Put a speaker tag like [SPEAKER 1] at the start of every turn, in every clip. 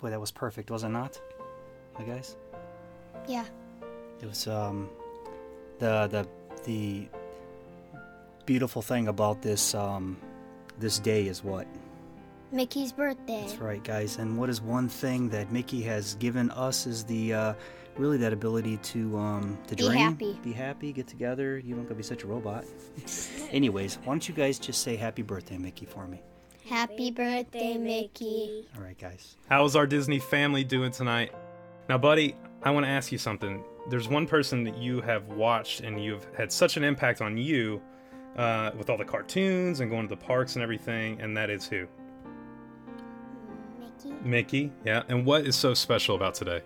[SPEAKER 1] Boy, that was perfect, was it not? You guys?
[SPEAKER 2] Yeah.
[SPEAKER 1] It was um the the the beautiful thing about this um this day is what?
[SPEAKER 2] Mickey's birthday.
[SPEAKER 1] That's right, guys. And what is one thing that Mickey has given us is the uh, really that ability to um, to
[SPEAKER 2] Be
[SPEAKER 1] dream,
[SPEAKER 2] happy.
[SPEAKER 1] be happy, get together. You don't gotta be such a robot. Anyways, why don't you guys just say happy birthday, Mickey, for me?
[SPEAKER 2] Happy birthday, Mickey.
[SPEAKER 1] All right, guys.
[SPEAKER 3] How's our Disney family doing tonight? Now, buddy, I want to ask you something. There's one person that you have watched and you've had such an impact on you uh, with all the cartoons and going to the parks and everything, and that is who?
[SPEAKER 2] Mickey.
[SPEAKER 3] Mickey. Yeah. And what is so special about today?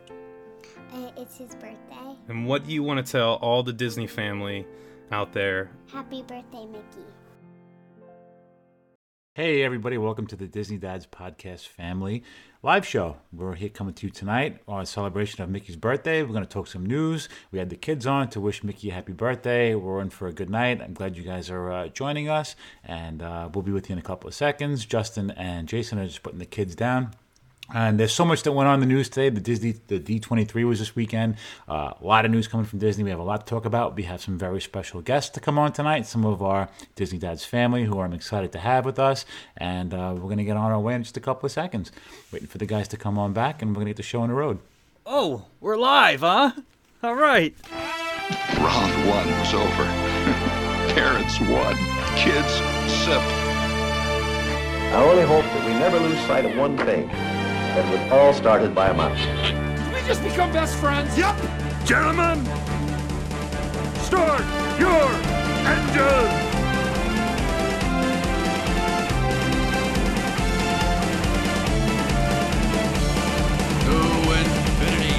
[SPEAKER 2] Uh, it's his birthday.
[SPEAKER 3] And what do you want to tell all the Disney family out there?
[SPEAKER 2] Happy birthday, Mickey.
[SPEAKER 4] Hey, everybody, welcome to the Disney Dads Podcast Family live show. We're here coming to you tonight on celebration of Mickey's birthday. We're going to talk some news. We had the kids on to wish Mickey a happy birthday. We're in for a good night. I'm glad you guys are uh, joining us, and uh, we'll be with you in a couple of seconds. Justin and Jason are just putting the kids down. And there's so much that went on in the news today. The Disney, the D23 was this weekend. Uh, a lot of news coming from Disney. We have a lot to talk about. We have some very special guests to come on tonight. Some of our Disney Dads family who I'm excited to have with us. And uh, we're going to get on our way in just a couple of seconds. Waiting for the guys to come on back, and we're going to get the show on the road.
[SPEAKER 1] Oh, we're live, huh? All right.
[SPEAKER 5] Round one was over. Parents won. Kids sip.
[SPEAKER 6] I only hope that we never lose sight of one thing that it was all started by a mouse.
[SPEAKER 7] we just become best friends? Yep! Gentlemen, start your engine! To infinity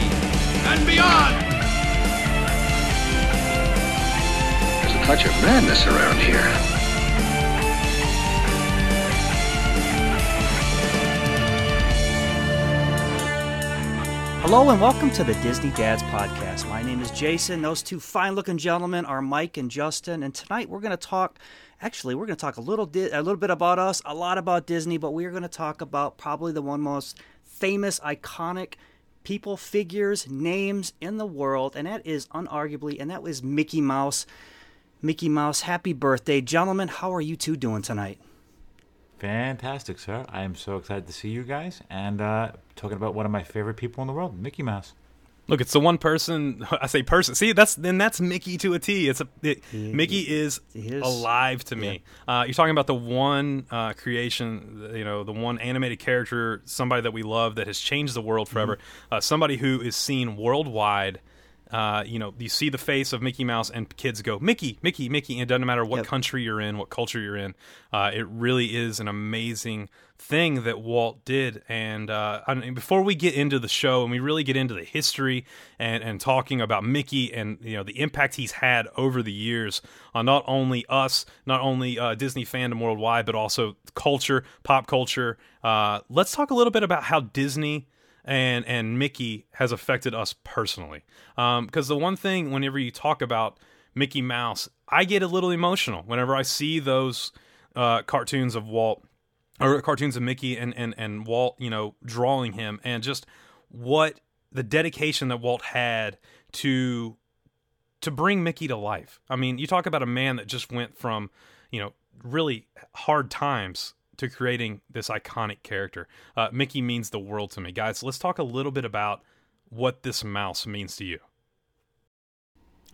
[SPEAKER 7] and beyond!
[SPEAKER 5] There's a touch of madness around here.
[SPEAKER 1] Hello and welcome to the Disney Dads Podcast. My name is Jason. Those two fine looking gentlemen are Mike and Justin. And tonight we're going to talk, actually, we're going to talk a little, di- a little bit about us, a lot about Disney, but we're going to talk about probably the one most famous, iconic people, figures, names in the world. And that is unarguably, and that was Mickey Mouse. Mickey Mouse, happy birthday. Gentlemen, how are you two doing tonight?
[SPEAKER 4] Fantastic, sir. I am so excited to see you guys and uh, talking about one of my favorite people in the world, Mickey Mouse.
[SPEAKER 3] Look, it's the one person. I say person. See, that's then that's Mickey to a T. It's a it, Mickey is,
[SPEAKER 1] He is.
[SPEAKER 3] alive to me. Uh, you're talking about the one uh, creation, you know, the one animated character, somebody that we love that has changed the world forever. Uh, somebody who is seen worldwide. Uh, you know, you see the face of Mickey Mouse, and kids go Mickey, Mickey, Mickey. And it doesn't matter what
[SPEAKER 1] Yep.
[SPEAKER 3] country you're in, what culture you're in. Uh, it really is an amazing thing that Walt did. And uh, I mean, before we get into the show and we really get into the history and, and talking about Mickey and you know the impact he's had over the years on not only us, not only uh, Disney fandom worldwide, but also culture, pop culture. Uh, let's talk a little bit about how Disney and and Mickey has affected us personally. Because the one thing, whenever you talk about Mickey Mouse, I get a little emotional whenever I see those uh, cartoons of Walt or cartoons of Mickey and, and, and Walt, you know, drawing him and just what the dedication that Walt had to to bring Mickey to life. I mean, you talk about a man that just went from, you know, really hard times to creating this iconic character. Uh, Mickey means the world to me, guys. Let's talk a little bit about what this mouse means to you.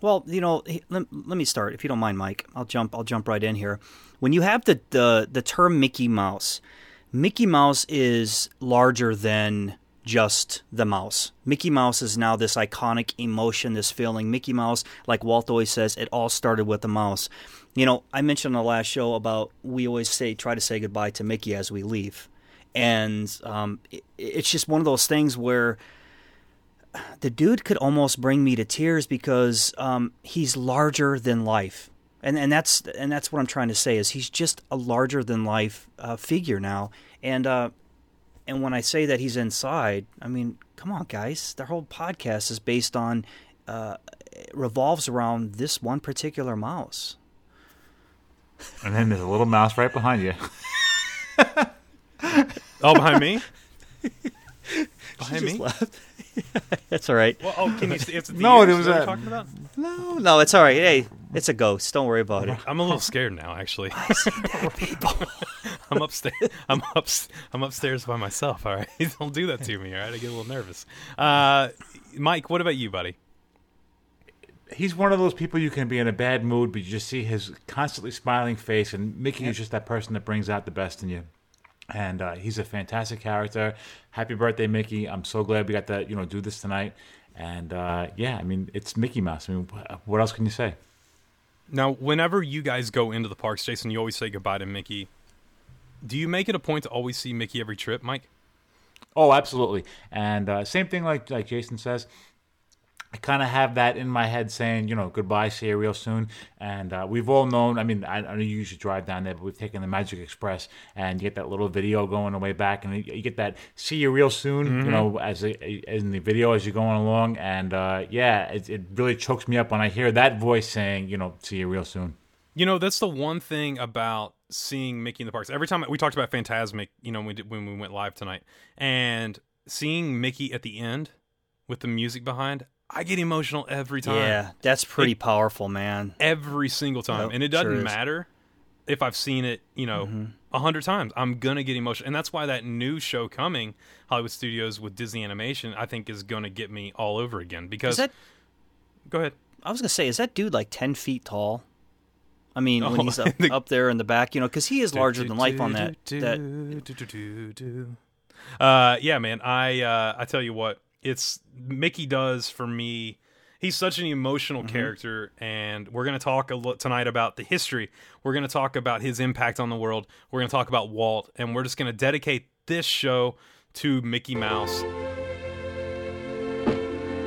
[SPEAKER 1] Well, you know, let, let me start if you don't mind, Mike. I'll jump. I'll jump right in here. When you have the the, the term Mickey Mouse, Mickey Mouse is larger than just the mouse. Mickey Mouse is now this iconic emotion, this feeling. Mickey Mouse, like Walt always says, it all started with the mouse. You know, I mentioned on the last show about we always say try to say goodbye to Mickey as we leave, and um, it, it's just one of those things where the dude could almost bring me to tears because um, he's larger than life, and and that's and that's what I'm trying to say is he's just a larger than life uh, figure now, and uh, and when I say that he's inside, I mean, come on, guys, the whole podcast is based on uh, revolves around this one particular mouse.
[SPEAKER 4] And then there's a little mouse right behind you.
[SPEAKER 3] oh, behind me. behind me? Left.
[SPEAKER 1] That's all right.
[SPEAKER 3] Well, oh, can you see? It's the
[SPEAKER 4] No, it was
[SPEAKER 3] that
[SPEAKER 4] a-
[SPEAKER 3] talking about.
[SPEAKER 1] No, no, it's all right. Hey, it's a ghost. Don't worry about it.
[SPEAKER 3] I'm a little scared now, actually. I'm upstairs. I'm up. I'm upstairs by myself. All right, don't do that to me. All right, I get a little nervous. Uh, Mike, what about you, buddy?
[SPEAKER 4] he's one of those people you can be in a bad mood, but you just see his constantly smiling face, and Mickey is just that person that brings out the best in you. And uh, he's a fantastic character. Happy birthday, Mickey! I'm so glad we got to you know do this tonight. And uh, yeah, I mean it's Mickey Mouse. I mean, what else can you say?
[SPEAKER 3] Now, whenever you guys go into the parks, Jason, you always say goodbye to Mickey. Do you make it a point to always see Mickey every trip, Mike?
[SPEAKER 4] Oh, absolutely. And uh, same thing like like Jason says. I kind of have that in my head saying, you know, goodbye, see you real soon. And uh, we've all known, I mean, I, I know you usually drive down there, but we've taken the Magic Express and you get that little video going the way back and you get that see you real soon, you know, as a, in the video as you're going along. And uh, yeah, it, it really chokes me up when I hear that voice saying, you know, see you real soon.
[SPEAKER 3] You know, that's the one thing about seeing Mickey in the parks. Every time we talked about Fantasmic, you know, when we, when we went live tonight, and seeing Mickey at the end with the music behind, I get emotional every time.
[SPEAKER 1] Yeah, that's pretty powerful, man.
[SPEAKER 3] every single time, and it doesn't
[SPEAKER 1] is.
[SPEAKER 3] matter if I've seen it, you know, a hundred times. I'm gonna get emotional, and that's why that new show coming, Hollywood Studios with Disney Animation, I think is gonna get me all over again. Because
[SPEAKER 1] that?
[SPEAKER 3] go ahead.
[SPEAKER 1] I was gonna say, is that dude like ten feet tall? I mean,
[SPEAKER 3] Oh,
[SPEAKER 1] when he's up,
[SPEAKER 3] the-
[SPEAKER 1] up there in the back, you know, because he is larger than life on that. That
[SPEAKER 3] Uh, yeah, man. I uh, I tell you what, it's Mickey does for me. He's such an emotional
[SPEAKER 1] Mm-hmm.
[SPEAKER 3] character, and we're gonna talk a lot tonight about the history. We're gonna talk about his impact on the world. We're gonna talk about Walt, and we're just gonna dedicate this show to Mickey Mouse.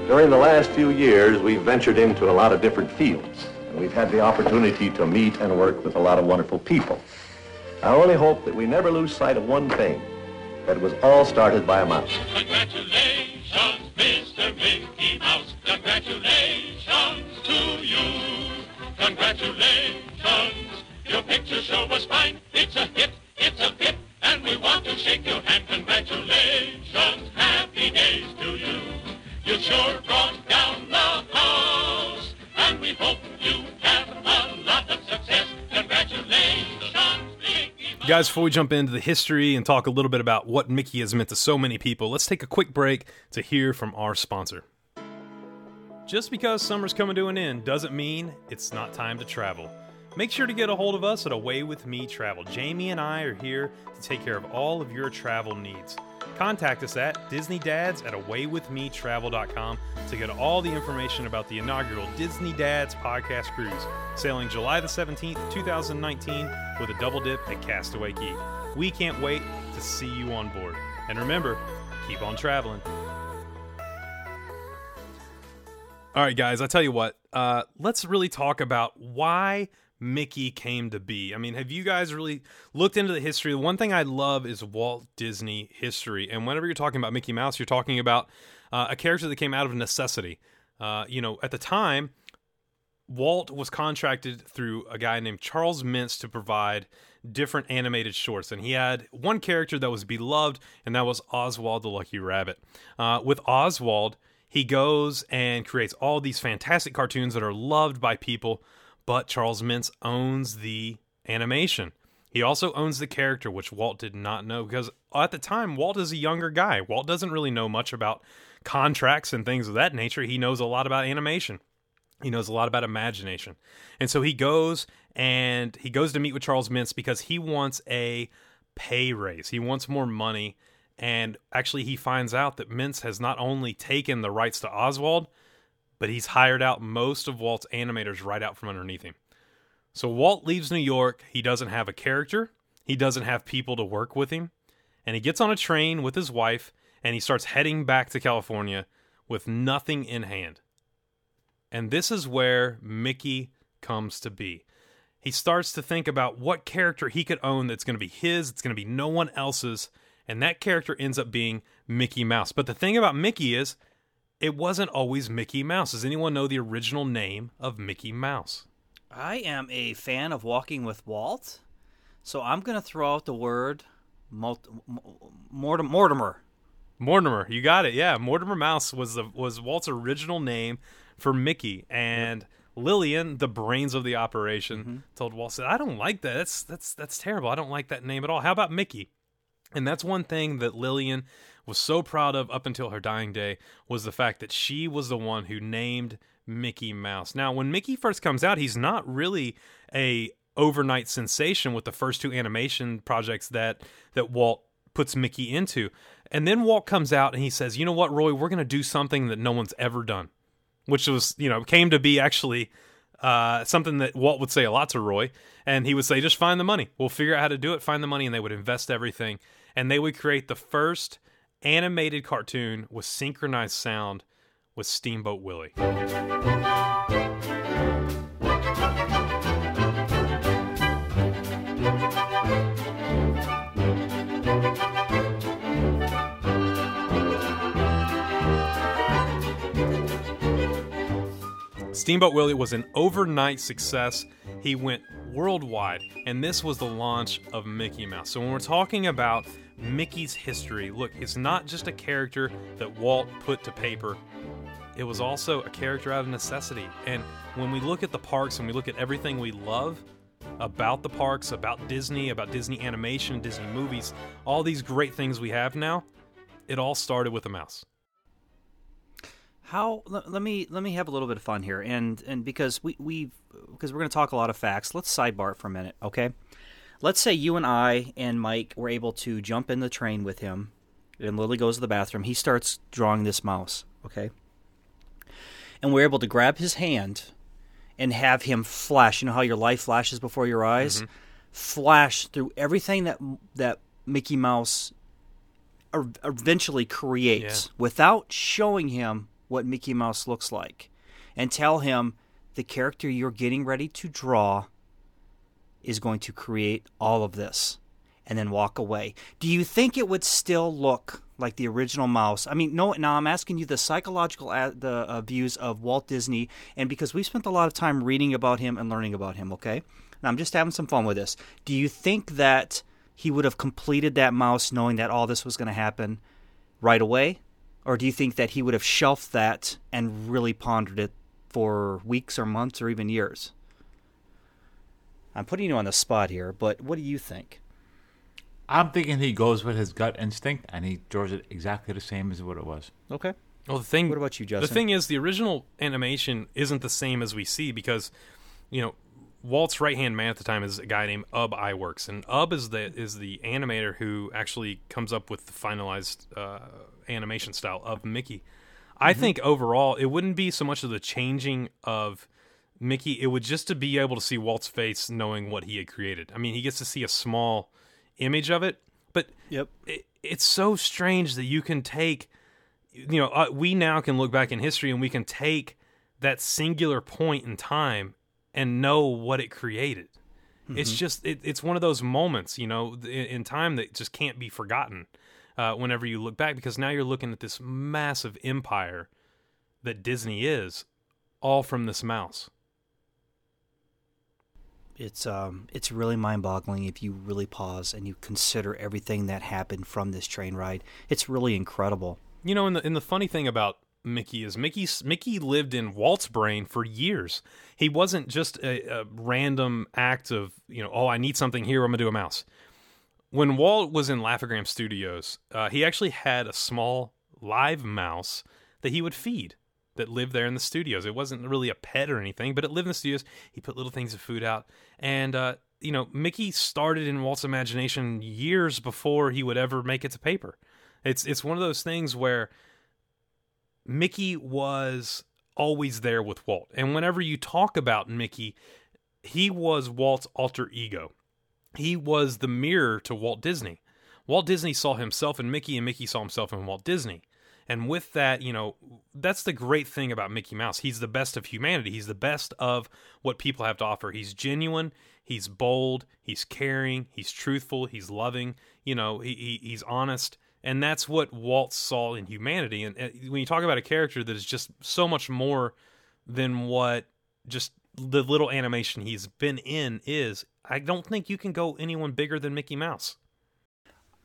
[SPEAKER 6] During the last few years, we've ventured into a lot of different fields, and we've had the opportunity to meet and work with a lot of wonderful people. I only hope that we never lose sight of one thing, that it was all started by a mouse.
[SPEAKER 8] Congratulations, Mr. Mickey Mouse. Congratulations to you. Congratulations. Your picture show was fine. It's a hit. It's a hit. And we want to shake your hand. Congratulations. Happy days to you. You sure brought down the house. And we hope
[SPEAKER 3] Guys, before we jump into the history and talk a little bit about what Mickey has meant to so many people, let's take a quick break to hear from our sponsor. Just because summer's coming to an end doesn't mean it's not time to travel. Make sure to get a hold of us at Away With Me Travel. Jamie and I are here to take care of all of your travel needs. Contact us at DisneyDads at AwayWithMeTravel.com to get all the information about the inaugural Disney Dads podcast cruise, sailing July the 17th, 2019, with a double dip at Castaway Cay. We can't wait to see you on board. And remember, keep on traveling. All right, guys, I tell you what, uh, let's really talk about why Mickey came to be. I mean, have you guys really looked into the history? The one thing I love is Walt Disney history. And whenever you're talking about Mickey Mouse, you're talking about uh, a character that came out of necessity. Uh, you know, at the time, Walt was contracted through a guy named Charles Mintz to provide different animated shorts, and he had one character that was beloved, and that was Oswald the Lucky Rabbit. Uh, with Oswald, he goes and creates all these fantastic cartoons that are loved by people, but Charles Mintz owns the animation. He also owns the character, which Walt did not know because at the time, Walt is a younger guy. Walt doesn't really know much about contracts and things of that nature. He knows a lot about animation. He knows a lot about imagination. And so he goes and he goes to meet with Charles Mintz because he wants a pay raise. He wants more money. And actually, he finds out that Mintz has not only taken the rights to Oswald, but he's hired out most of Walt's animators right out from underneath him. So Walt leaves New York. He doesn't have a character, he doesn't have people to work with him. And he gets on a train with his wife and he starts heading back to California with nothing in hand. And this is where Mickey comes to be. He starts to think about what character he could own that's going to be his, it's going to be no one else's, and that character ends up being Mickey Mouse. But the thing about Mickey is, it wasn't always Mickey Mouse. Does anyone know the original name of Mickey Mouse?
[SPEAKER 1] I am a fan of Walking with Walt, so I'm going to throw out the word Mortimer.
[SPEAKER 3] Mortimer, you got it. Yeah, Mortimer Mouse was the was Walt's original name for Mickey, and Lillian, the brains of the operation, mm-hmm. told Walt, "said I don't like that. That's that's that's terrible. I don't like that name at all. How about Mickey?" And that's one thing that Lillian was so proud of up until her dying day was the fact that she was the one who named Mickey Mouse. Now, when Mickey first comes out, he's not really a overnight sensation with the first two animation projects that that Walt puts Mickey into. And then Walt comes out and he says, "You know what, Roy? We're going to do something that no one's ever done." Which was, you know, came to be actually uh, something that Walt would say a lot to Roy, and he would say, "Just find the money. We'll figure out how to do it. Find the money." And they would invest everything, and they would create the first animated cartoon with synchronized sound with Steamboat Willie. Steamboat Willie was an overnight success. He went worldwide, and this was the launch of Mickey Mouse. So when we're talking about Mickey's history, look, it's not just a character that Walt put to paper. It was also a character out of necessity. And when we look at the parks and we look at everything we love about the parks, about Disney, about Disney animation, Disney movies, all these great things we have now, it all started with a mouse.
[SPEAKER 1] How let, let me let me have a little bit of fun here, and and because we we because we're going to talk a lot of facts. Let's sidebar for a minute, okay? Let's say you and I and Mike were able to jump in the train with him, and Lily goes to the bathroom. He starts drawing this mouse, okay? And we're able to grab his hand and have him flash. You know how your life flashes before your eyes, mm-hmm. flash through everything that that Mickey Mouse eventually creates
[SPEAKER 3] Yeah.
[SPEAKER 1] without showing him what Mickey Mouse looks like and tell him the character you're getting ready to draw is going to create all of this and then walk away. Do you think it would still look like the original mouse? I mean, no. Now I'm asking you the psychological uh, the uh, views of Walt Disney, and because we spent a lot of time reading about him and learning about him. Okay, and I'm just having some fun with this. Do you think that he would have completed that mouse knowing that all this was going to happen right away, or do you think that he would have shelved that and really pondered it for weeks or months or even years? I'm putting you on the spot here, but what do you think?
[SPEAKER 4] I'm thinking he goes with his gut instinct and he draws it exactly the same as what it was.
[SPEAKER 1] Okay.
[SPEAKER 3] Well, the thing.
[SPEAKER 1] What about you, Justin?
[SPEAKER 3] The thing is, the original animation isn't the same as we see because, you know, Walt's right hand man at the time is a guy named Ub Iwerks, and Ub is the is the animator who actually comes up with the finalized uh, animation style of Mickey. I
[SPEAKER 1] Mm-hmm.
[SPEAKER 3] think overall, it wouldn't be so much of the changing of Mickey; it would just to be able to see Walt's face, knowing what he had created. I mean, he gets to see a small image of it, but
[SPEAKER 1] Yep.
[SPEAKER 3] it, it's so strange that you can take you know uh, we now can look back in history and we can take that singular point in time and know what it created it's just it, it's one of those moments you know in, in time that just can't be forgotten uh, whenever you look back because now you're looking at this massive empire that disney is all from this mouse
[SPEAKER 1] It's um it's really mind-boggling if you really pause and you consider everything that happened from this train ride. It's really incredible.
[SPEAKER 3] You know, and the and the funny thing about Mickey is Mickey Mickey lived in Walt's brain for years. He wasn't just a, a random act of you know, oh, I need something here, I'm gonna do a mouse. When Walt was in Laugh-O-Gram Studios, uh, he actually had a small live mouse that he would feed that lived there in the studios. It wasn't really a pet or anything, but it lived in the studios. He put little things of food out, and uh, you know, Mickey started in Walt's imagination years before he would ever make it to paper. It's it's one of those things where Mickey was always there with Walt. And whenever you talk about Mickey, he was Walt's alter ego. He was the mirror to Walt Disney. Walt Disney saw himself in Mickey, and Mickey saw himself in Walt Disney. And with that, you know, that's the great thing about Mickey Mouse. He's the best of humanity. He's the best of what people have to offer. He's genuine, he's bold, he's caring, he's truthful, he's loving, you know, he, he he's honest. And that's what Walt saw in humanity. And, and when you talk about a character that is just so much more than what just the little animation he's been in is, I don't think you can go anyone bigger than Mickey Mouse.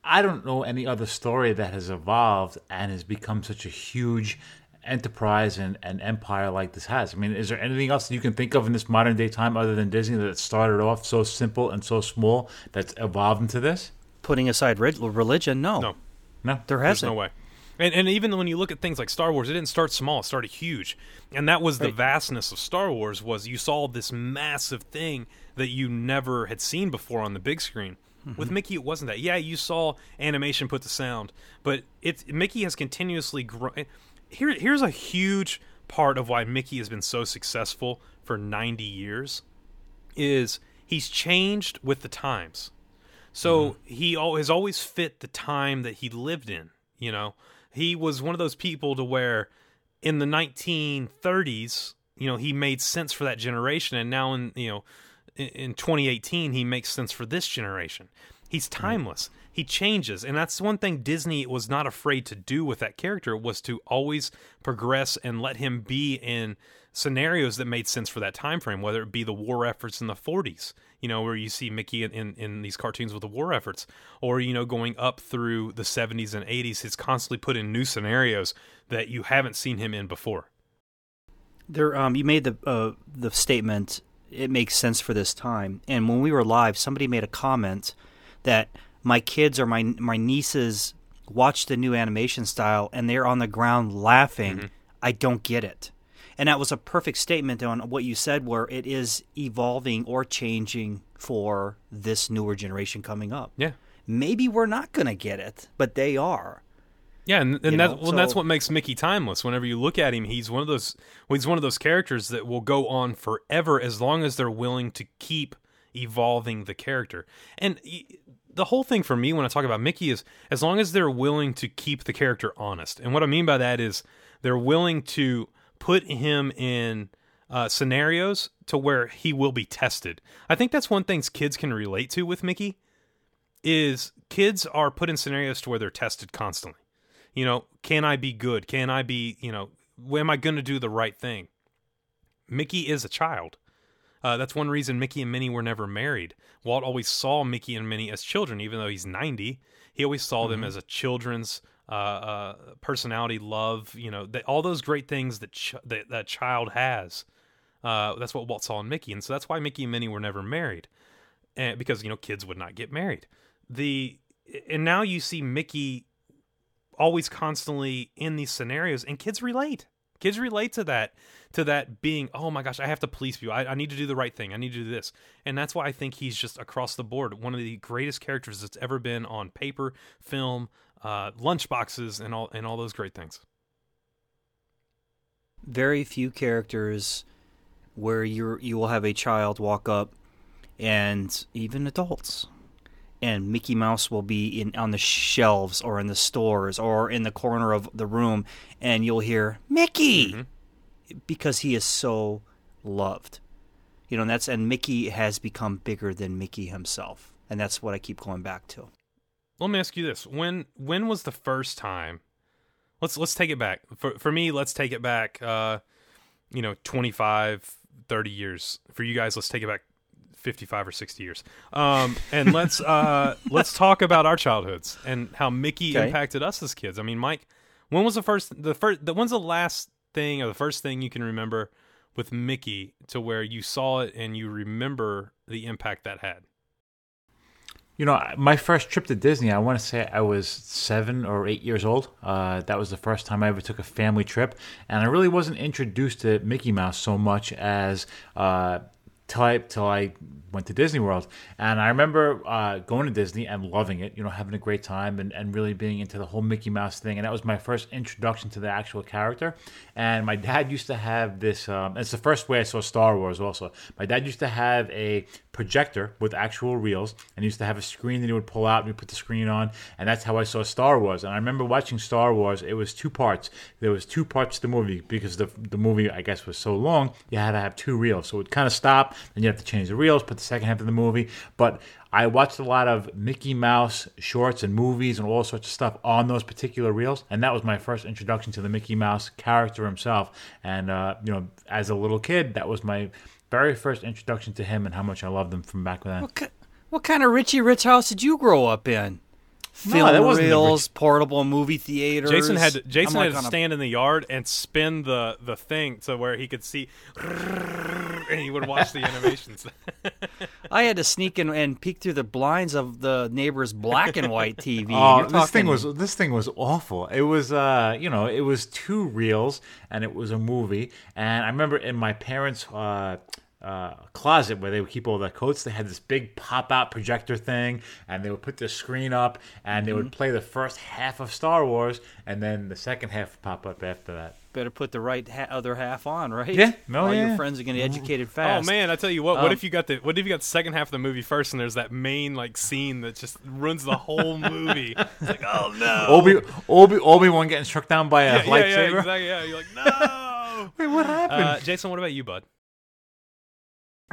[SPEAKER 4] I don't know any other story that has evolved and has become such a huge enterprise and, and empire like this has. I mean, is there anything else that you can think of in this modern day time other than Disney that started off so simple and so small that's evolved into this?
[SPEAKER 1] Putting aside religion, no,
[SPEAKER 3] No.
[SPEAKER 4] No.
[SPEAKER 1] there hasn't.
[SPEAKER 3] no way. And, and even when you look at things like Star Wars, it didn't start small; it started huge, and that was the
[SPEAKER 1] Right.
[SPEAKER 3] vastness of Star Wars. Was you saw this massive thing that you never had seen before on the big screen. With mm-hmm. Mickey, it wasn't that. Yeah, you saw animation put to sound, but it's Mickey has continuously grown. Here, here's a huge part of why Mickey has been so successful for 90 years is he's changed with the times. So mm-hmm. he al- has always fit the time that he lived in. You know, he was one of those people to where in the 1930s, you know, he made sense for that generation, and now in you know, in, in 2018, he makes sense for this generation. He's timeless. He changes, and that's one thing Disney was not afraid to do with that character was to always progress and let him be in scenarios that made sense for that time frame, whether it be the war efforts in the 40s, you know, where you see Mickey in, in, in these cartoons with the war efforts, or, you know, going up through the 70s and 80s, he's constantly put in new scenarios that you haven't seen him in before.
[SPEAKER 1] There, um, you made the uh, the statement. It makes sense for this time. And when we were live, somebody made a comment that my kids or my my nieces watch the new animation style and they're on the ground laughing. Mm-hmm. I don't get it. And that was a perfect statement on what you said, where it is evolving or changing for this newer generation coming up.
[SPEAKER 3] Yeah.
[SPEAKER 1] Maybe we're not going to get it, but they are.
[SPEAKER 3] Yeah, and, and
[SPEAKER 1] You
[SPEAKER 3] that,
[SPEAKER 1] know,
[SPEAKER 3] well, that's what makes Mickey timeless. Whenever you look at him, he's one of those well, he's one of those characters that will go on forever as long as they're willing to keep evolving the character. And the whole thing for me when I talk about Mickey is as long as they're willing to keep the character honest. And what I mean by that is they're willing to put him in uh, scenarios to where he will be tested. I think that's one thing kids can relate to with Mickey is kids are put in scenarios to where they're tested constantly. You know, can I be good? Can I be, you know, am I going to do the right thing? Mickey is a child. Uh, that's one reason Mickey and Minnie were never married. Walt always saw Mickey and Minnie as children, even though he's 90. He always saw them as a children's uh, uh, personality, love, you know, th- all those great things that, ch- that that child has. Uh, that's what Walt saw in Mickey, and so that's why Mickey and Minnie were never married, and because you know kids would not get married. The and now you see Mickey always constantly in these scenarios, and kids relate. Kids relate to that, to that being, oh my gosh, I have to police people. I, I need to do the right thing. I need to do this, and that's why I think he's just across the board one of the greatest characters that's ever been on paper, film, uh, lunchboxes, and all and all those great things.
[SPEAKER 1] very few characters where you you will have a child walk up and even adults and Mickey Mouse will be in on the shelves or in the stores or in the corner of the room and you'll hear Mickey because he is so loved. You know, and that's and Mickey has become bigger than Mickey himself. And that's what I keep going back to.
[SPEAKER 3] Let me ask you this: when when was the first time? Let's let's take it back. For for me, let's take it back. Uh, you know, 25, 30 years. For you guys, let's take it back 55 or 60 years. Um, and let's uh, let's talk about our childhoods and how Mickey
[SPEAKER 1] Okay.
[SPEAKER 3] impacted us as kids. I mean, Mike, when was the first the first the when's the last thing or the first thing you can remember with Mickey to where you saw it and you remember the impact that had?
[SPEAKER 4] You know, my first trip to Disney, I want to say I was seven or eight years old. Uh, that was the first time I ever took a family trip, and I really wasn't introduced to Mickey Mouse so much as uh, I till I went to Disney World. And I remember uh, going to Disney and loving it. You know, having a great time and, and really being into the whole Mickey Mouse thing. And that was my first introduction to the actual character. And my dad used to have this. Um, it's the first way I saw Star Wars. Also, my dad used to have a projector with actual reels and used to have a screen that he would pull out and put the screen on and that's how I saw Star Wars and I remember watching Star Wars it was two parts there was two parts to the movie because the the movie I guess was so long you had to have two reels so it would kind of stop and you have to change the reels put the second half of the movie but I watched a lot of Mickey Mouse shorts and movies and all sorts of stuff on those particular reels and that was my first introduction to the Mickey Mouse character himself and uh, you know as a little kid that was my very first introduction to him and how much I loved him from back then.
[SPEAKER 1] What, ki- what kind of Richie Rich house did you grow up in? Film
[SPEAKER 4] that wasn't the
[SPEAKER 1] portable movie theaters.
[SPEAKER 3] Jason had to,
[SPEAKER 1] I'm
[SPEAKER 3] Jason
[SPEAKER 1] like
[SPEAKER 3] had to
[SPEAKER 1] on a-
[SPEAKER 3] stand in the yard and spin the the thing to where he could see, and he would watch the animations.
[SPEAKER 1] I had to sneak in and peek through the blinds of the neighbor's black and white TV.
[SPEAKER 4] Oh,
[SPEAKER 1] You're
[SPEAKER 4] this thing was this thing was awful. It was uh, you know, it was two reels and it was a movie. And I remember in my parents' uh, uh, closet where they would keep all their coats, they had this big pop out projector thing, and they would put the screen up and they
[SPEAKER 1] Mm-hmm.
[SPEAKER 4] would play the first half of Star Wars, and then the second half would pop up after that.
[SPEAKER 1] better put the right ha- other half on, right?
[SPEAKER 4] Yeah. No,
[SPEAKER 1] All
[SPEAKER 4] yeah.
[SPEAKER 1] your friends are going to get educated fast.
[SPEAKER 3] oh man, I tell you what. What
[SPEAKER 1] Um,
[SPEAKER 3] if you got the What if you got the second half of the movie first, and there's that main like scene that just runs the whole movie? It's like, oh no.
[SPEAKER 4] Obi Obi Obi Wan getting struck down by a
[SPEAKER 3] yeah, yeah, yeah, exactly. Yeah, you're like, no.
[SPEAKER 4] Wait, what happened?
[SPEAKER 3] Uh, Jason, what about you, bud?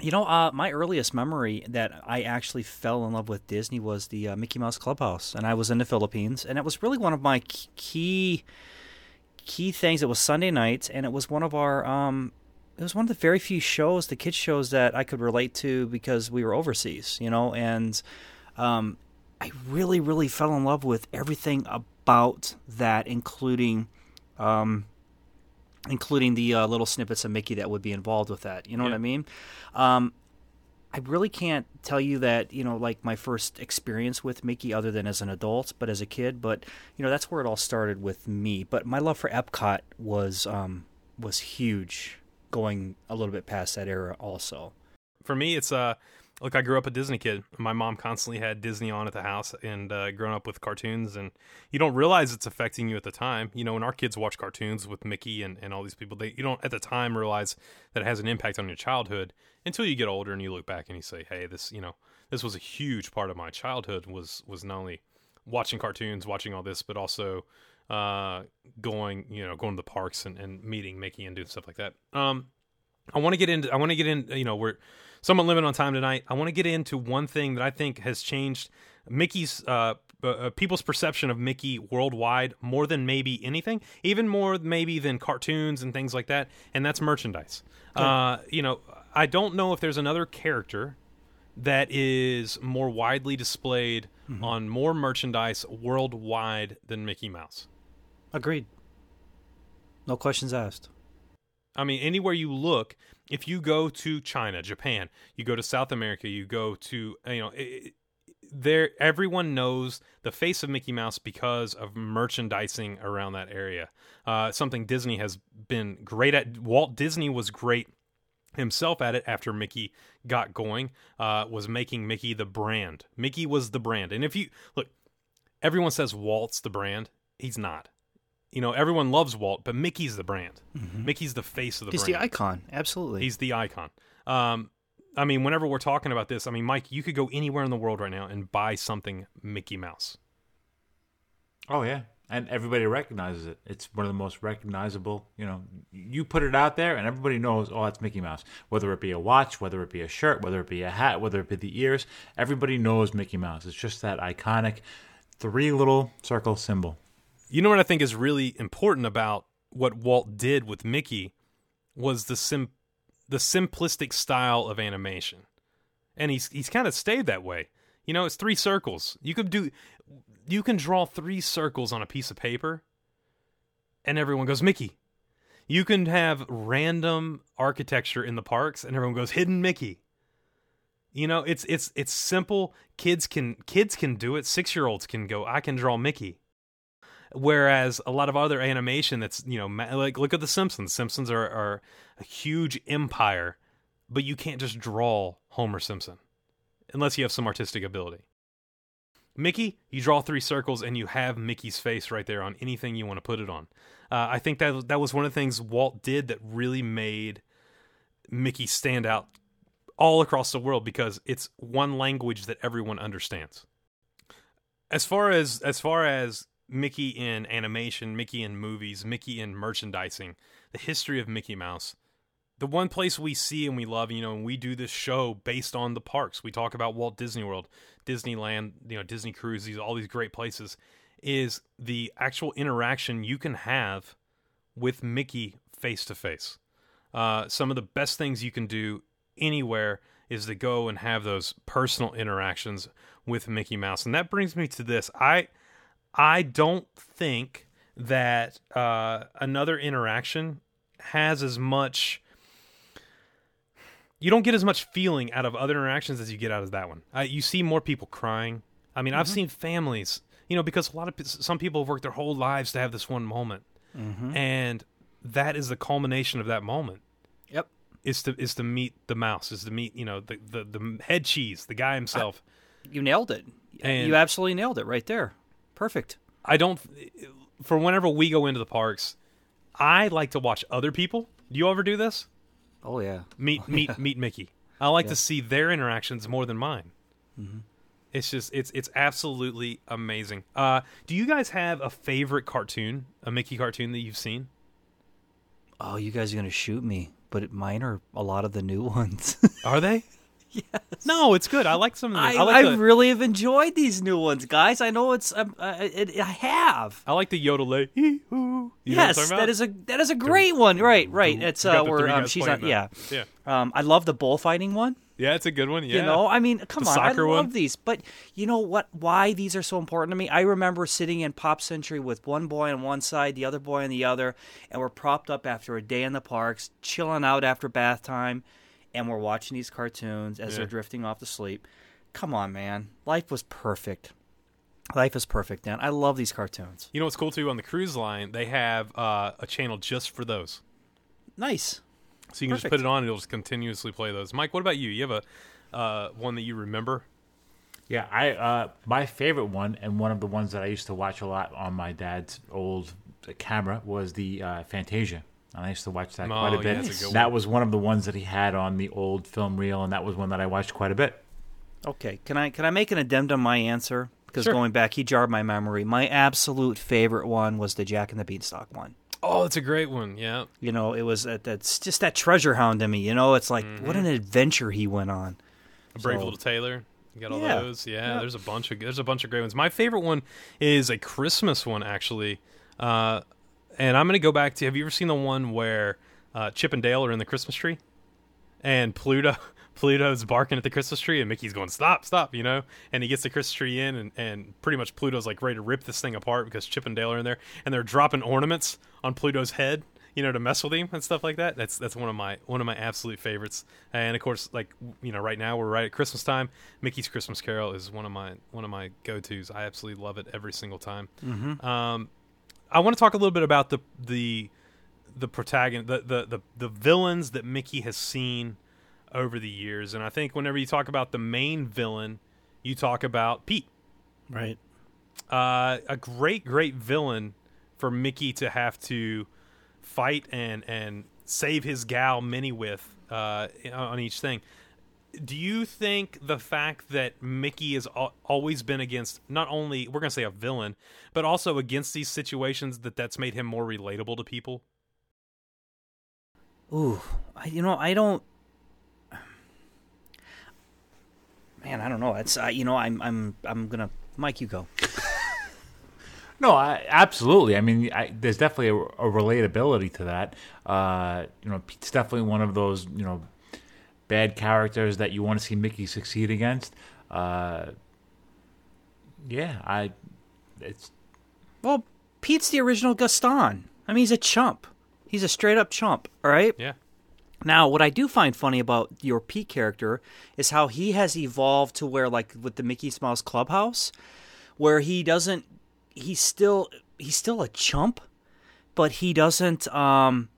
[SPEAKER 1] You know, uh, my earliest memory that I actually fell in love with Disney was the uh, Mickey Mouse Clubhouse, and I was in the Philippines, and it was really one of my key key things. It was Sunday nights, and it was one of our um, it was one of the very few shows, the kids shows that I could relate to because we were overseas, you know, and um, I really, really fell in love with everything about that, including um, including the uh, little snippets of Mickey that would be involved with that. You know what I mean? Um, I really can't tell you that you know like my first experience with Mickey other than as an adult, but as a kid. But you know that's where it all started with me. But my love for Epcot was um, was huge, going a little bit past that era also.
[SPEAKER 3] for me, it's uh, look, I grew up a Disney kid. My mom constantly had Disney on at the house, and uh, growing up with cartoons, and you don't realize it's affecting you at the time. You know, when our kids watch cartoons with Mickey and, and all these people, they you don't at the time realize that it has an impact on your childhood until you get older and you look back and you say, hey, this you know, this was a huge part of my childhood. Was was not only watching cartoons, watching all this, but also uh, going, you know, going to the parks and, and meeting Mickey and doing stuff like that. Um, I want to get into. I want to get in. You know, we're somewhat limited on time tonight. I want to get into one thing that I think has changed Mickey's uh, uh, people's perception of Mickey worldwide more than maybe anything, even more maybe than cartoons and things like that. And that's merchandise. Uh, you know, I don't know if there's another character that is more widely displayed on more merchandise worldwide than Mickey Mouse.
[SPEAKER 1] Agreed. No questions asked.
[SPEAKER 3] I mean, anywhere you look, if you go to China, Japan, you go to South America, you go to you know, it, there everyone knows the face of Mickey Mouse because of merchandising around that area. Uh, something Disney has been great at. Walt Disney was great himself at it after Mickey got going. Uh, was making Mickey the brand. Mickey was the brand, and if you look, everyone says Walt's the brand. He's not. You know, everyone loves Walt, but Mickey's the brand. Mickey's the face of the brand.
[SPEAKER 1] He's
[SPEAKER 3] brand.
[SPEAKER 1] the icon. Absolutely.
[SPEAKER 3] He's the icon. Um, I mean, whenever we're talking about this, I mean, Mike, you could go anywhere in the world right now and buy something Mickey Mouse.
[SPEAKER 4] Oh yeah, and everybody recognizes it. It's one of the most recognizable. You know, you put it out there, and everybody knows. Oh, that's Mickey Mouse. Whether it be a watch, whether it be a shirt, whether it be a hat, whether it be the ears, everybody knows Mickey Mouse. It's just that iconic three little circle symbol.
[SPEAKER 3] You know what I think is really important about what Walt did with Mickey was the sim the simplistic style of animation. And he's he's kind of stayed that way. You know, it's three circles. You could do you can draw three circles on a piece of paper and everyone goes Mickey. You can have random architecture in the parks and everyone goes hidden Mickey. You know, it's it's it's simple. Kids can kids can do it. 6-year-olds can go I can draw Mickey whereas a lot of other animation that's you know like look at the simpsons. Simpsons are, are a huge empire but you can't just draw homer simpson unless you have some artistic ability. Mickey you draw three circles and you have mickey's face right there on anything you want to put it on. Uh, i think that that was one of the things walt did that really made mickey stand out all across the world because it's one language that everyone understands. As far as as far as Mickey in animation, Mickey in movies, Mickey in merchandising, the history of Mickey Mouse. The one place we see and we love, you know, and we do this show based on the parks. We talk about Walt Disney World, Disneyland, you know, Disney Cruise, these all these great places is the actual interaction you can have with Mickey face to face. Some of the best things you can do anywhere is to go and have those personal interactions with Mickey Mouse. And that brings me to this. I I don't think that uh, another interaction has as much. You don't get as much feeling out of other interactions as you get out of that one. Uh, you see more people crying. I mean, I've seen families, you know, because a lot of some people have worked their whole lives to have this one moment, and that is the culmination of that moment
[SPEAKER 1] Yep.
[SPEAKER 3] is to is to meet the mouse, is to meet you know the the, the head cheese, the guy himself.
[SPEAKER 1] You nailed it.
[SPEAKER 3] And-
[SPEAKER 1] you absolutely nailed it right there. Perfect.
[SPEAKER 3] I don't. For whenever we go into the parks, I like to watch other people. Do you ever do this?
[SPEAKER 1] Oh yeah.
[SPEAKER 3] Meet meet meet Mickey. I like to see their interactions more than mine.
[SPEAKER 1] Mm-hmm.
[SPEAKER 3] It's just it's it's absolutely amazing. Uh, do you guys have a favorite cartoon, a Mickey cartoon that you've seen?
[SPEAKER 1] Oh, you guys are gonna shoot me, but mine are a lot of the new ones.
[SPEAKER 3] Are they? yes. No, it's good. I like some of the.
[SPEAKER 1] I,
[SPEAKER 3] I, like
[SPEAKER 1] I
[SPEAKER 3] the,
[SPEAKER 1] really have enjoyed these new ones, guys. I know it's um, uh, it, I have.
[SPEAKER 3] I like the yodelay. Hee know what I'm
[SPEAKER 1] yes, that is a that is a great one. Right, right. It's uh, where um, she's on. Yeah.
[SPEAKER 3] Yeah.
[SPEAKER 1] Um, I love the bullfighting one.
[SPEAKER 3] Yeah, it's a good one. Yeah.
[SPEAKER 1] You know, I mean, come
[SPEAKER 3] The
[SPEAKER 1] on, I love
[SPEAKER 3] one?
[SPEAKER 1] these. But you know what? Why these are so important to me? I remember sitting in Pop Century with one boy on one side, the other boy on the other, and we're propped up after a day in the parks, chilling out after bath time, and we're watching these cartoons as
[SPEAKER 3] Yeah.
[SPEAKER 1] they're drifting off to sleep. Come on, man, life was perfect. Life is perfect, Dan. I love these cartoons.
[SPEAKER 3] You know what's cool too on the cruise line? They have uh, a channel just for those,
[SPEAKER 1] Nice.
[SPEAKER 3] so you can just put it on and it'll just continuously play those. Mike, what about you? You have a uh, one that you remember?
[SPEAKER 4] Yeah, I uh, my favorite one and one of the ones that I used to watch a lot on my dad's old camera was the uh, Fantasia. And I used to watch that
[SPEAKER 3] Oh,
[SPEAKER 4] quite a bit.
[SPEAKER 3] that's a good
[SPEAKER 4] that
[SPEAKER 3] one.
[SPEAKER 4] was one of the ones that he had on the old film reel, and that was one that I watched quite a bit.
[SPEAKER 1] Okay, can I can I make an addendum my answer? Because
[SPEAKER 3] Sure.
[SPEAKER 1] going back, he jarred my memory. My absolute favorite one was the Jack and the Beanstalk one.
[SPEAKER 3] Oh, it's a great one. Yeah.
[SPEAKER 1] You know, it was that that's just that treasure hound in me. You know, it's like what an adventure he went on.
[SPEAKER 3] A Brave
[SPEAKER 1] So-
[SPEAKER 3] Little Tailor. You got all
[SPEAKER 1] Yeah.
[SPEAKER 3] those. Yeah,
[SPEAKER 1] Yeah.
[SPEAKER 3] there's a bunch of there's a bunch of great ones. My favorite one is a Christmas one actually. Uh, and I'm gonna go back to. Have you ever seen the one where uh, Chip and Dale are in the Christmas tree, and Pluto Pluto's barking at the Christmas tree, and Mickey's going stop, stop, you know, and he gets the Christmas tree in, and, and pretty much Pluto's like ready to rip this thing apart because Chip and Dale are in there, and they're dropping ornaments on Pluto's head, you know, to mess with him and stuff like that. That's that's one of my one of my absolute favorites. And of course, like you know, right now we're right at Christmas time. Mickey's Christmas Carol is one of my one of my go tos. I absolutely love it every single time. Um, I want to talk a little bit about the the the protagonist, the, the the the villains that Mickey has seen over the years, and I think whenever you talk about the main villain, you talk about Pete.
[SPEAKER 1] Right.
[SPEAKER 3] Uh, a great, great villain for Mickey to have to fight and and save his gal Minnie with uh, on each thing. Do you think the fact that Mickey has al- always been against not only we're going to say a villain, but also against these situations that that's made him more relatable to people?
[SPEAKER 1] Ooh, I, you know, I don't. Man, I don't know. It's uh, you know, I'm I'm I'm gonna Mike. You go.
[SPEAKER 4] No, I, absolutely. I mean, I, there's definitely a, a relatability to that. Uh, you know, it's definitely one of those you know bad characters that you want to see Mickey succeed against. Uh, yeah, I. It's
[SPEAKER 1] Well, Pete's the original Gaston. I mean, he's a chump. He's a straight up chump. All right.
[SPEAKER 3] Yeah.
[SPEAKER 1] Now, what I do find funny about your Pete character is how he has evolved to where, like, with the Mickey Mouse Clubhouse, where he doesn't, he's still, he's still a chump, but he doesn't, um,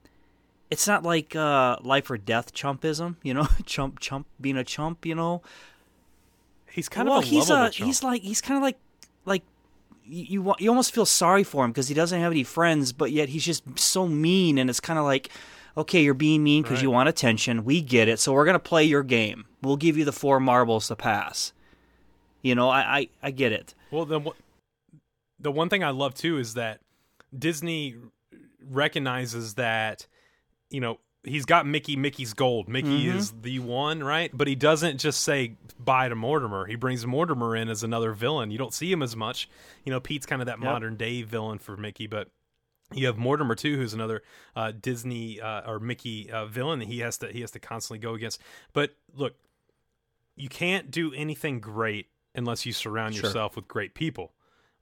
[SPEAKER 1] it's not like uh, life or death chumpism, you know, chump, chump, being a chump, you know.
[SPEAKER 3] He's kind
[SPEAKER 1] well,
[SPEAKER 3] of a
[SPEAKER 1] he's a,
[SPEAKER 3] chump.
[SPEAKER 1] he's like, he's kind of like, like, you, you you almost feel sorry for him because he doesn't have any friends, but yet he's just so mean, and it's kind of like, okay, you're being mean because you want attention. We get it, so we're gonna play your game. We'll give you the four marbles to pass. You know, I I, I get it.
[SPEAKER 3] Well, the one- the one thing I love too is that Disney recognizes that you know he's got Mickey. Mickey's gold. Mickey
[SPEAKER 1] Mm-hmm.
[SPEAKER 3] is the one, right? But he doesn't just say bye to Mortimer. He brings Mortimer in as another villain. You don't see him as much. You know, Pete's kind of that modern day villain for Mickey, but. You have Mortimer too, who's another uh, Disney uh, or Mickey uh, villain that he has to he has to constantly go against. But look, you can't do anything great unless you surround
[SPEAKER 1] Sure.
[SPEAKER 3] yourself with great people.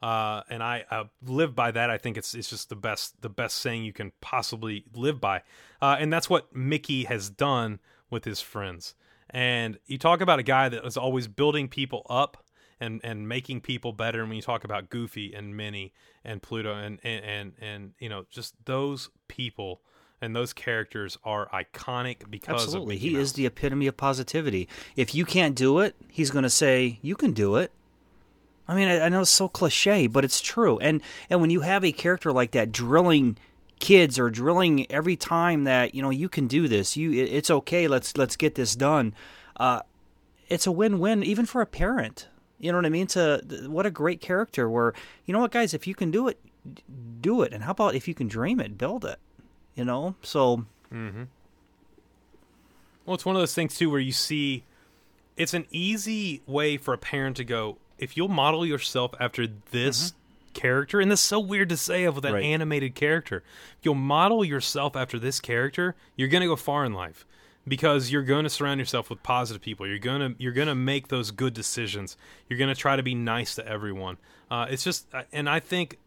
[SPEAKER 3] Uh, and I, I live by that. I think it's it's just the best the best saying you can possibly live by, uh, and that's what Mickey has done with his friends. And you talk about a guy that was always building people up and and making people better. And when you talk about Goofy and Minnie and Pluto and and and, and you know just those people and those characters are iconic because
[SPEAKER 1] Absolutely. He
[SPEAKER 3] Mickey
[SPEAKER 1] is the epitome of positivity. If you can't do it, he's going to say, "You can do it." I mean, I, I know it's so cliche, but it's true. And and when you have a character like that drilling kids or drilling every time that, you know, you can do this. You it, it's okay. Let's let's get this done. Uh it's a win-win even for a parent. You know what I mean? To what a great character where, you know what guys, if you can do it, do it. And how about if you can dream it, build it. You know? So
[SPEAKER 3] Well, it's one of those things too where you see it's an easy way for a parent to go, if you'll model yourself after this character, and this is so weird to say of that
[SPEAKER 1] Mm-hmm. Right.
[SPEAKER 3] animated character. If you'll model yourself after this character, you're gonna go far in life. Because you're going to surround yourself with positive people. You're gonna you're gonna make those good decisions. You're gonna try to be nice to everyone. Uh, it's just, and I think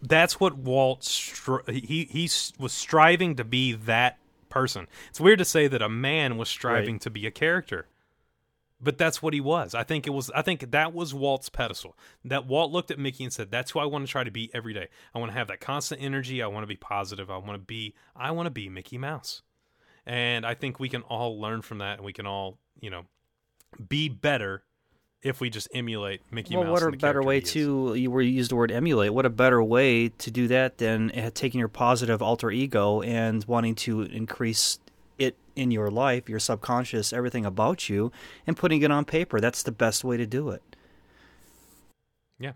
[SPEAKER 3] that's what Walt str- he he was striving to be that person. It's weird to say that a man was striving
[SPEAKER 1] Right.
[SPEAKER 3] to be a character. But that's what he was. I think it was I think that was Walt's pedestal. That Walt looked at Mickey and said, "That's who I want to try to be every day. I want to have that constant energy. I want to be positive. I want to be I want to be Mickey Mouse." And I think we can all learn from that and we can all, you know, be better if we just emulate Mickey
[SPEAKER 1] well,
[SPEAKER 3] Mouse.
[SPEAKER 1] what a better way to you were used the word emulate? What a better way to do that than uh, taking your positive alter ego and wanting to increase it in your life, your subconscious, everything about you, and putting it on paper. That's the best way to do it.
[SPEAKER 3] Yeah.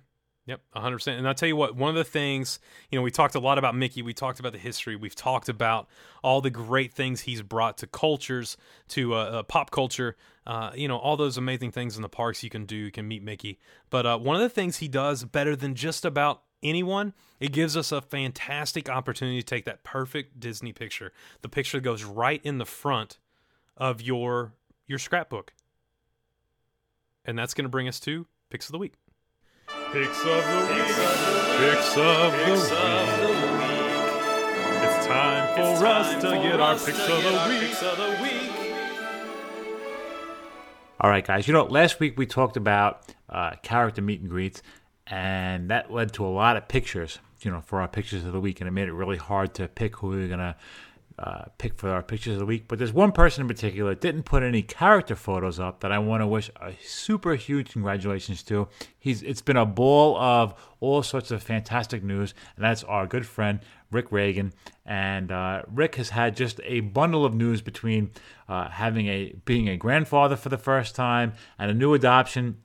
[SPEAKER 3] Yep, 100%. And I'll tell you what, one of the things, you know, we talked a lot about Mickey, we talked about the history, we've talked about all the great things he's brought to cultures, to uh, uh, pop culture, uh, you know, all those amazing things in the parks you can do, you can meet Mickey. But uh, one of the things he does better than just about anyone, it gives us a fantastic opportunity to take that perfect Disney picture, the picture that goes right in the front of your your scrapbook. And that's going to bring us to Picks of the Week. Picks of the week. Picks of the week. It's time for us to get our picks of the week of the week.
[SPEAKER 4] All right, guys. You know, last week we talked about uh, character meet and greets, and that led to a lot of pictures. You know, for our pictures of the week, and it made it really hard to pick who we were gonna uh, pick for our pictures of the week. But there's one person in particular that didn't put any character photos up that I want to wish a super huge congratulations to. He's it's been a ball of all sorts of fantastic news, and that's our good friend Rick Reagan. And uh, Rick has had just a bundle of news between uh, having a being a grandfather for the first time and a new adoption.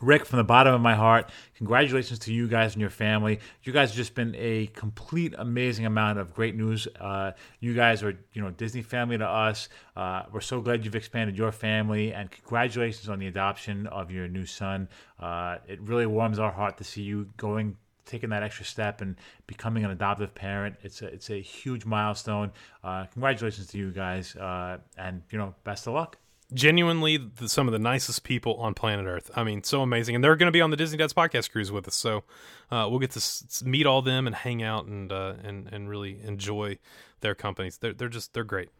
[SPEAKER 4] Rick, from the bottom of my heart, congratulations to you guys and your family. You guys have just been a complete, amazing amount of great news. Uh, you guys are, you know, Disney family to us. Uh, we're so glad you've expanded your family, and congratulations on the adoption of your new son. Uh, it really warms our heart to see you going taking that extra step and becoming an adoptive parent. It's a it's a huge milestone. Uh, congratulations to you guys, uh, and you know, best of luck.
[SPEAKER 3] Genuinely, the, some of the nicest people on planet Earth. I mean, so amazing. And they're going to be on the Disney Dads podcast cruise with us. So uh, we'll get to s- meet all them and hang out and, uh, and, and really enjoy their companies. They're, they're just, they're great.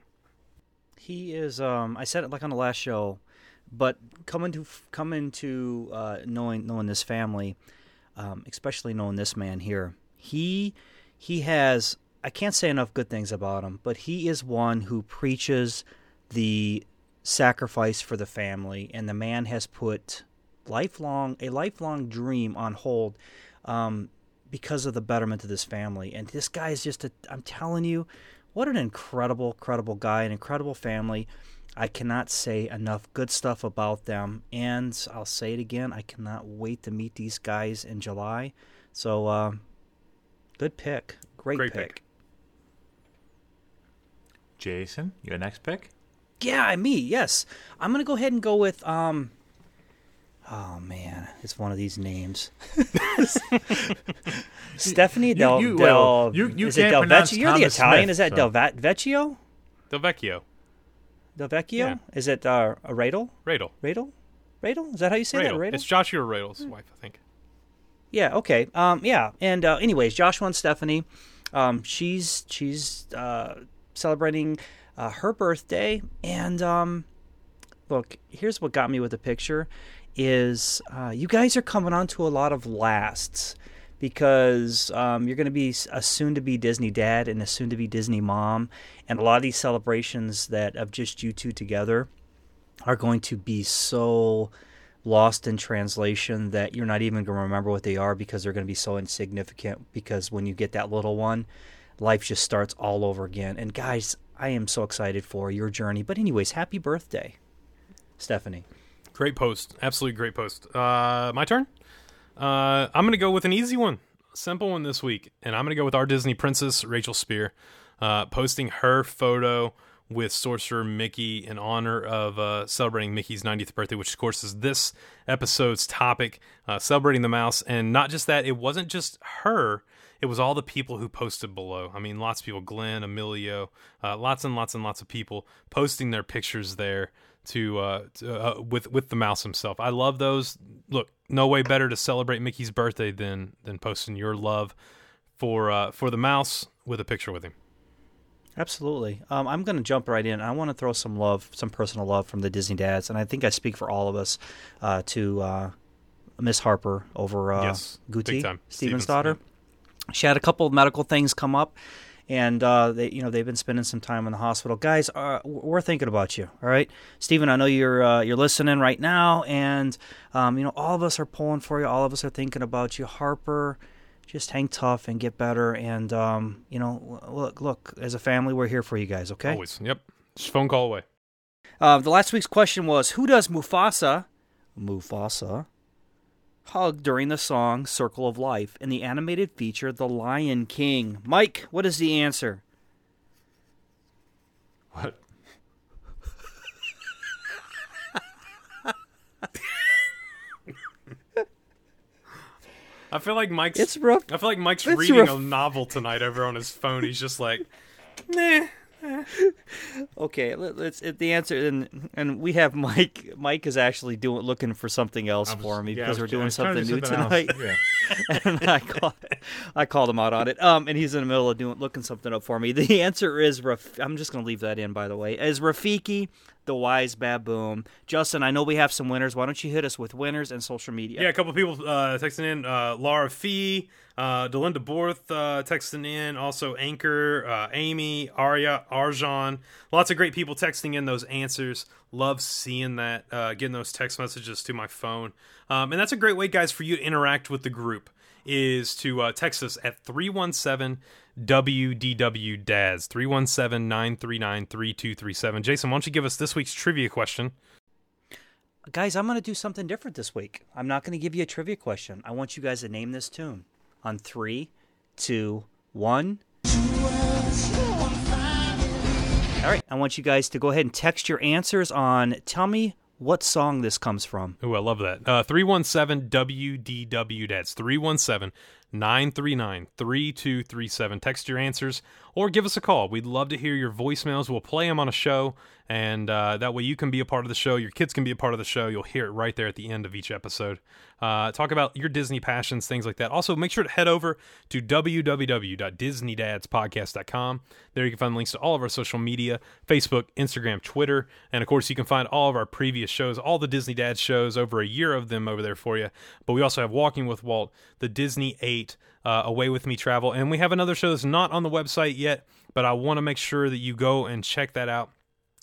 [SPEAKER 1] He is. Um, I said it like on the last show, but coming to coming to uh, knowing knowing this family, um, especially knowing this man here, he he has. I can't say enough good things about him, but he is one who preaches the sacrifice for the family, and the man has put lifelong a lifelong dream on hold um, because of the betterment of this family. And this guy is just a. I'm telling you, what an incredible, incredible guy, an incredible family. I cannot say enough good stuff about them, and I'll say it again. I cannot wait to meet these guys in July. So, uh, good pick, great,
[SPEAKER 3] Great
[SPEAKER 1] pick.
[SPEAKER 3] pick.
[SPEAKER 4] Jason, your next pick.
[SPEAKER 1] Yeah, me. Yes, I'm gonna go ahead and go with. Um, oh man, it's one of these names. Stephanie Del.
[SPEAKER 4] you-
[SPEAKER 1] Del
[SPEAKER 4] well, you- you
[SPEAKER 1] is it
[SPEAKER 4] can't
[SPEAKER 1] Del
[SPEAKER 4] pronounce
[SPEAKER 1] Vecchio? You're the Italian.
[SPEAKER 4] Smith,
[SPEAKER 1] is that
[SPEAKER 4] so-
[SPEAKER 1] Del Va- Vecchio?
[SPEAKER 3] Del Vecchio.
[SPEAKER 1] Del Vecchio?
[SPEAKER 3] Yeah.
[SPEAKER 1] Is it uh, a Radel?
[SPEAKER 3] Radel.
[SPEAKER 1] Radel? Radel? Is that how you say that?
[SPEAKER 3] Radel.
[SPEAKER 1] Radel?
[SPEAKER 3] It's Joshua Radel's wife, I think.
[SPEAKER 1] Yeah. Okay. Um. Yeah. And uh, anyways, Joshua and Stephanie, um, she's she's uh, celebrating uh, her birthday, and um, look, here's what got me with the picture, is uh, you guys are coming on to a lot of lasts because um, you're going to be a soon-to-be Disney dad and a soon-to-be Disney mom, and a lot of these celebrations that of just you two together are going to be so lost in translation that you're not even going to remember what they are because they're going to be so insignificant because when you get that little one life just starts all over again. And guys i am so excited for your journey but anyways happy birthday stephanie
[SPEAKER 3] Great post. Absolutely great post. Uh, my turn. Uh, I'm going to go with an easy one, simple one this week, and I'm going to go with our Disney princess Rachel Spear, uh, posting her photo with Sorcerer Mickey in honor of uh, celebrating Mickey's 90th birthday, which of course is this episode's topic, uh, celebrating the mouse. And not just that, it wasn't just her. It was all the people who posted below. I mean, lots of people, Glenn, Emilio, uh, lots and lots and lots of people posting their pictures there to, uh, to uh, with with the mouse himself. I love those. Look, no way better to celebrate Mickey's birthday than than posting your love for uh, for the mouse with a picture with him.
[SPEAKER 1] Absolutely. Um, I'm going to jump right in. I want to throw some love, some personal love from the Disney dads, and I think I speak for all of us uh, to uh, Miss Harper over uh,
[SPEAKER 3] Yes,
[SPEAKER 1] Guti. Steven's
[SPEAKER 3] Stevens,
[SPEAKER 1] daughter. She had a couple of medical things come up, and uh, they, you know, they've been spending some time in the hospital. Guys, uh, we're thinking about you. All right, Stephen. I know you're uh, you're listening right now, and um, you know, all of us are pulling for you. All of us are thinking about you, Harper just hang tough and get better. And um, you know, look, look, as a family, we're here for you guys. Okay.
[SPEAKER 3] Always. Yep. Just phone call away.
[SPEAKER 1] Uh, the last week's question was, who does Mufasa, Mufasa, hug during the song "Circle of Life" in the animated feature "The Lion King"? Mike, what is the answer?
[SPEAKER 4] What?
[SPEAKER 3] I feel like Mike's.
[SPEAKER 1] It's rough.
[SPEAKER 3] I feel like Mike's
[SPEAKER 1] It's
[SPEAKER 3] reading
[SPEAKER 1] rough.
[SPEAKER 3] a novel tonight over on his phone. He's just like, nah.
[SPEAKER 1] Okay, let, let's. It, the answer, and and we have Mike. Mike is actually doing looking for something else
[SPEAKER 4] was-
[SPEAKER 1] for me
[SPEAKER 4] yeah,
[SPEAKER 1] because
[SPEAKER 4] was-
[SPEAKER 1] we're doing something new
[SPEAKER 4] something
[SPEAKER 1] tonight.
[SPEAKER 4] Yeah.
[SPEAKER 1] and I called, I called him out on it. Um, and he's in the middle of doing looking something up for me. The answer is Raf- I'm just going to leave that in, by the way. Is Rafiki the wise baboon? Justin, I know we have some winners. Why don't you hit us with winners and social media?
[SPEAKER 3] Yeah, a couple people uh, texting in. Uh, Laura Fee, uh, Delinda Borth uh, texting in. Also, Anchor, uh, Amy, Arya, Arjan. Lots of great people texting in those answers. Love seeing that, uh, getting those text messages to my phone. Um, and that's a great way, guys, for you to interact with the group. Is to uh, text us at 317 WDW DADS, 317 939 3237. Jason, why don't you give us this week's trivia question?
[SPEAKER 1] Guys, I'm going to do something different this week. I'm not going to give you a trivia question. I want you guys to name this tune on three, two, one. All right, I want you guys to go ahead and text your answers on. Tell me what song this comes from.
[SPEAKER 3] Oh, I love that. Uh, 317 WDW That's 317 939 3237. Text your answers or give us a call. We'd love to hear your voicemails. We'll play them on a show, and uh, that way you can be a part of the show. Your kids can be a part of the show. You'll hear it right there at the end of each episode. Uh, talk about your Disney passions, things like that. Also, make sure to head over to www.disneydadspodcast.com. There you can find links to all of our social media Facebook, Instagram, Twitter, and of course, you can find all of our previous shows, all the Disney Dad shows, over a year of them over there for you. But we also have Walking with Walt, the Disney 8, uh, Away with Me Travel, and we have another show that's not on the website yet, but I want to make sure that you go and check that out.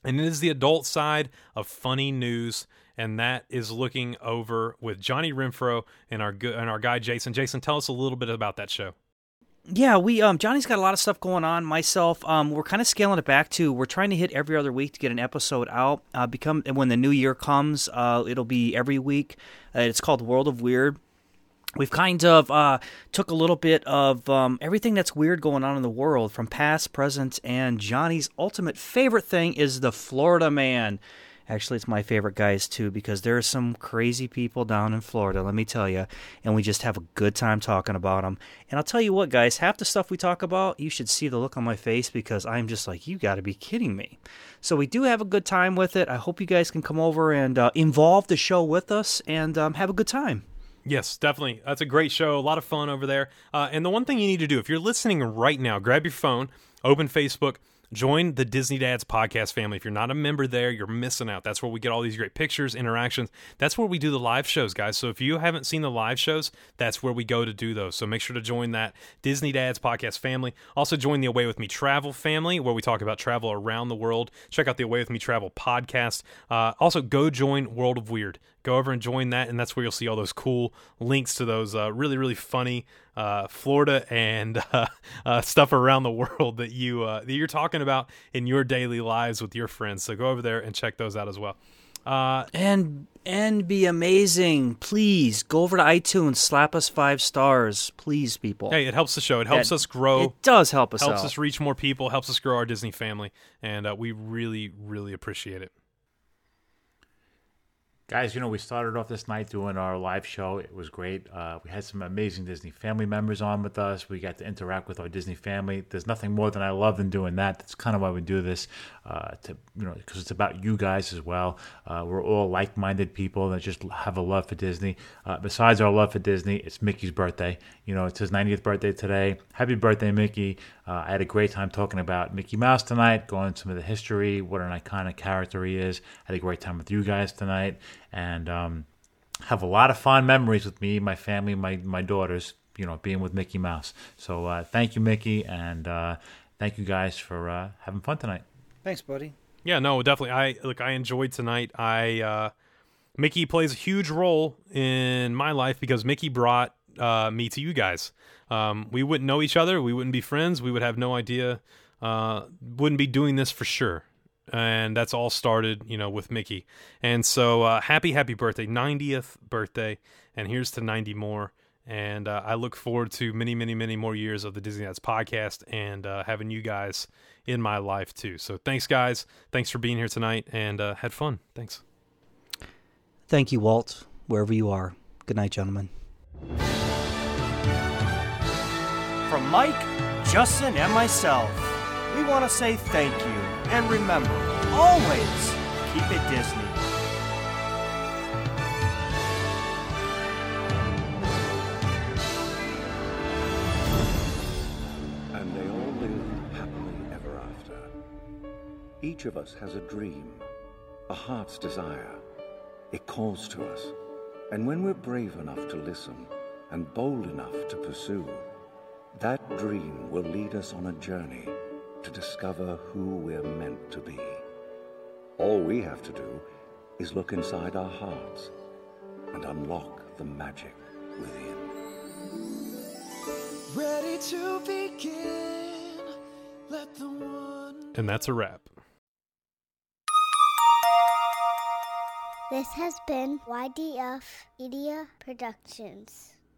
[SPEAKER 3] And it is the adult side of funny news, and that is looking over with Johnny Renfro and our good and our guy Jason. Jason, tell us a little bit about that show.
[SPEAKER 1] Yeah, we um Johnny's got a lot of stuff going on. Myself, um, we're kind of scaling it back to we're trying to hit every other week to get an episode out. Uh, become when the new year comes, uh, it'll be every week. Uh, it's called World of Weird. We've kind of uh, took a little bit of um, everything that's weird going on in the world from past, present, and Johnny's ultimate favorite thing is the Florida Man. Actually, it's my favorite guys too because there are some crazy people down in Florida, let me tell you, and we just have a good time talking about them. And I'll tell you what, guys, half the stuff we talk about, you should see the look on my face because I'm just like, you got to be kidding me. So we do have a good time with it. I hope you guys can come over and uh, involve the show with us and um, have a good time.
[SPEAKER 3] Yes, definitely. That's a great show. A lot of fun over there. Uh, and the one thing you need to do, if you're listening right now, grab your phone, open Facebook, join the Disney Dads podcast family. If you're not a member there, you're missing out. That's where we get all these great pictures, interactions. That's where we do the live shows, guys. So if you haven't seen the live shows, that's where we go to do those. So make sure to join that Disney Dads podcast family. Also join the Away with Me travel family, where we talk about travel around the world. Check out the Away with Me travel podcast. Uh, also, go join World of Weird. Go over and join that, and that's where you'll see all those cool links to those uh, really, really funny uh, Florida and uh, uh, stuff around the world that you uh, that you're talking about in your daily lives with your friends. So go over there and check those out as well. Uh,
[SPEAKER 1] and and be amazing. Please go over to iTunes, slap us five stars, please, people.
[SPEAKER 3] hey, it helps the show. It helps
[SPEAKER 1] That-
[SPEAKER 3] us grow.
[SPEAKER 1] It does help us
[SPEAKER 3] helps
[SPEAKER 1] out.
[SPEAKER 3] us reach more people. Helps us grow our Disney family, and uh, we really, really appreciate it.
[SPEAKER 4] Guys, you know, we started off this night doing our live show. It was great. Uh, we had some amazing Disney family members on with us. We got to interact with our Disney family. There's nothing more than I love than doing that. That's kind of why we do this, uh, to you know, because it's about you guys as well. Uh, we're all like-minded people that just have a love for Disney. Uh, besides our love for Disney, it's Mickey's birthday. You know, it's his 90th birthday today. Happy birthday, Mickey! Uh, I had a great time talking about Mickey Mouse tonight, going some of the history, what an iconic character he is. had a great time with you guys tonight, and um, have a lot of fond memories with me, my family, my my daughters. You know, being with Mickey Mouse. So uh, thank you, Mickey, and uh, thank you guys for uh, having fun tonight.
[SPEAKER 1] Thanks, buddy.
[SPEAKER 3] Yeah, no, definitely. I look. I enjoyed tonight. I uh, Mickey plays a huge role in my life because Mickey brought uh, me to you guys. Um, we wouldn't know each other. We wouldn't be friends. We would have no idea. Uh, wouldn't be doing this for sure. And that's all started, you know, with Mickey. And so, uh, happy, happy birthday, 90th birthday, and here's to 90 more. And uh, I look forward to many, many, many more years of the Disney Nuts podcast and uh, having you guys in my life too. So thanks, guys. Thanks for being here tonight and uh, had fun. Thanks.
[SPEAKER 1] Thank you, Walt, wherever you are. Good night, gentlemen.
[SPEAKER 9] From Mike, Justin, and myself, we want to say thank you. And remember, always keep it Disney.
[SPEAKER 5] And they all lived happily ever after. Each of us has a dream, a heart's desire. It calls to us. And when we're brave enough to listen and bold enough to pursue, that dream will lead us on a journey to discover who we're meant to be. All we have to do is look inside our hearts and unlock the magic within.
[SPEAKER 10] Ready to begin. Let the one.
[SPEAKER 3] And that's a wrap.
[SPEAKER 2] This has been YDF Media Productions.